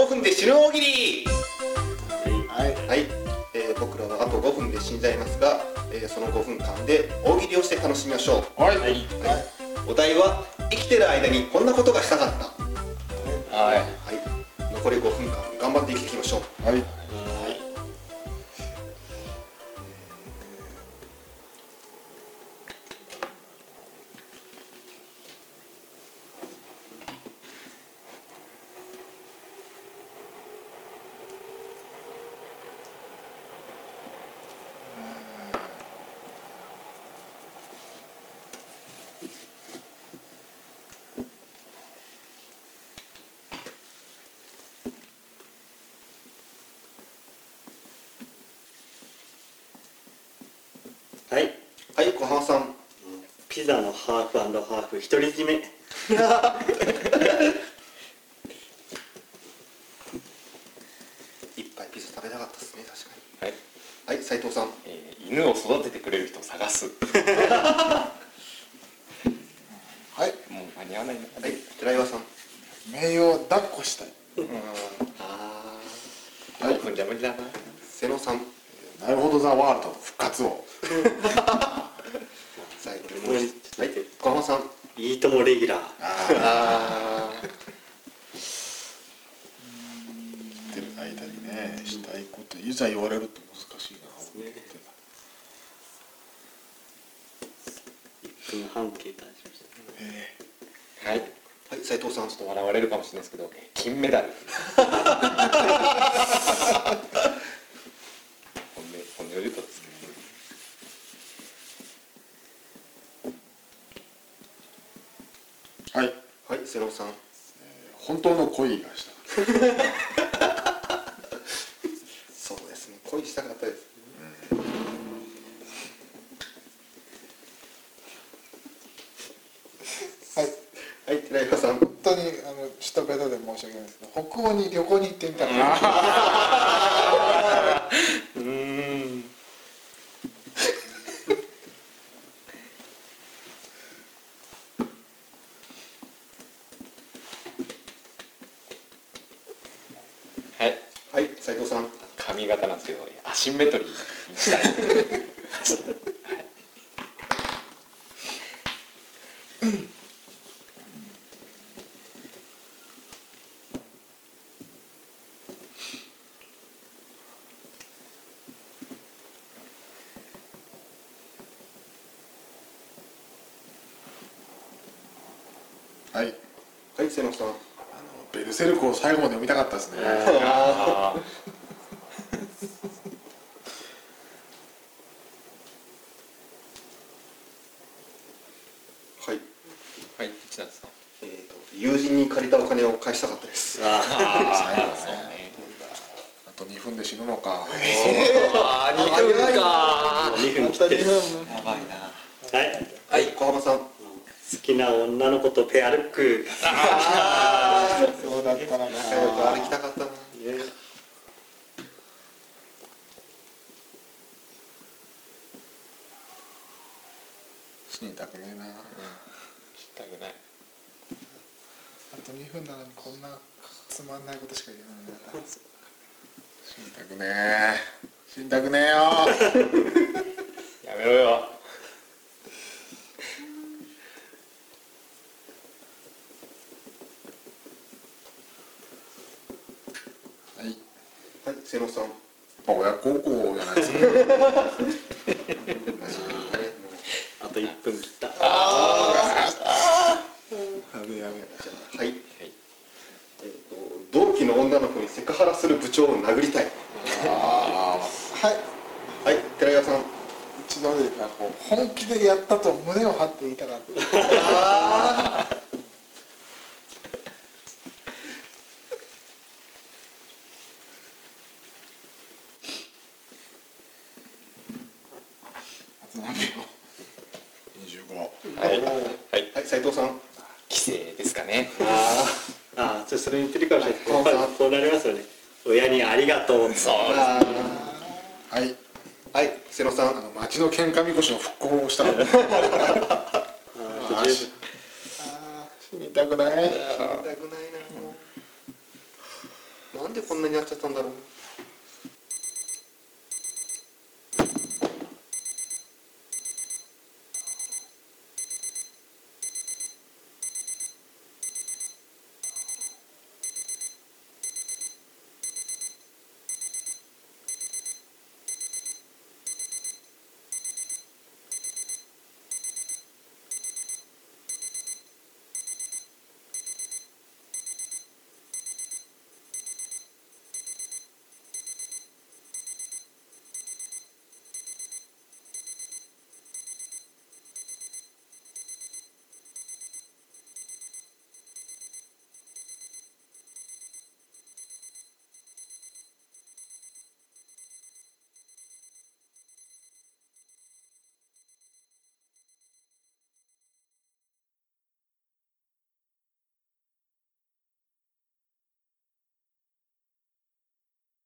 5分で死ぬ大喜利。はい。はい、えー僕らはあと5分で死んじゃいますが、えーその5分間で大喜利をして楽しみましょう。はい。はい。お題は生きてる間にこんなことがしたかった。はい。はい。残り5分間頑張って生きていきましょう。はいはい。はい小浜さん。ピザのハーフハーフ独り占め。いっぱいピザ食べたかったですね確かはい、にはい斉藤さん。えー犬を育ててくれる人を探す。はい。もう間に合わないな。はい寺岩さん。名誉を抱っこしたい。あ5分じゃ無理だな。瀬野さんなるほどザワールド復活を。最後に。もう一つはい。小浜さん。いいともレギュラー。あ言ってる間にねしたいこといざ言われると難しいな1分半経過しましえはい。ーはい。斉藤さんちょっと笑われるかもしれないですけど金メダル 本音本音を言うとですけどーはい。はい瀬野さん。本当の恋がした そうですね。恋したかったです。はい。はい寺岩さん。本当にあの下ベタで申し訳ないですけど北欧に旅行に行ってみたかったうーんはいはい斉藤さん。髪型なんですけどアシンメトリーにしたい。はい。はい。瀬野さん。あのベルセルクを最後まで読みたかったですねあはいーはい一なんですかえーと友人に借りたお金を返したかったです。あと2分で死ぬのか。あー2分か。2分切ってるやばいな。はい。はい小浜さん。好きな女の子とペアルック。そうだったな。仲良く歩きたかったな。死にたくねえな。したくないあと2分なのにこんなつまんないことしか言えないな。死にたくねえ。死にたくねえよ。やめろよ。はい。はい瀬野さん。親孝行じゃないですか。あと1分切った。やめやめはい、えーと同期の女の子にセクハラする部長を殴りたいああはいはい寺岩さん一度でかこう本気でやったと胸を張って言いたかった。あと何秒？25はい。はい。はい。斉藤さん。規制ですかね。あー。あーそれそれ言ってるかもしれますよね。親にありがとう。そうあはいはい瀬野さんあの町の喧嘩みこしの復興をしたかったあー十分死にたくない死にたくないなもうなんでこんなにやっちゃったんだろう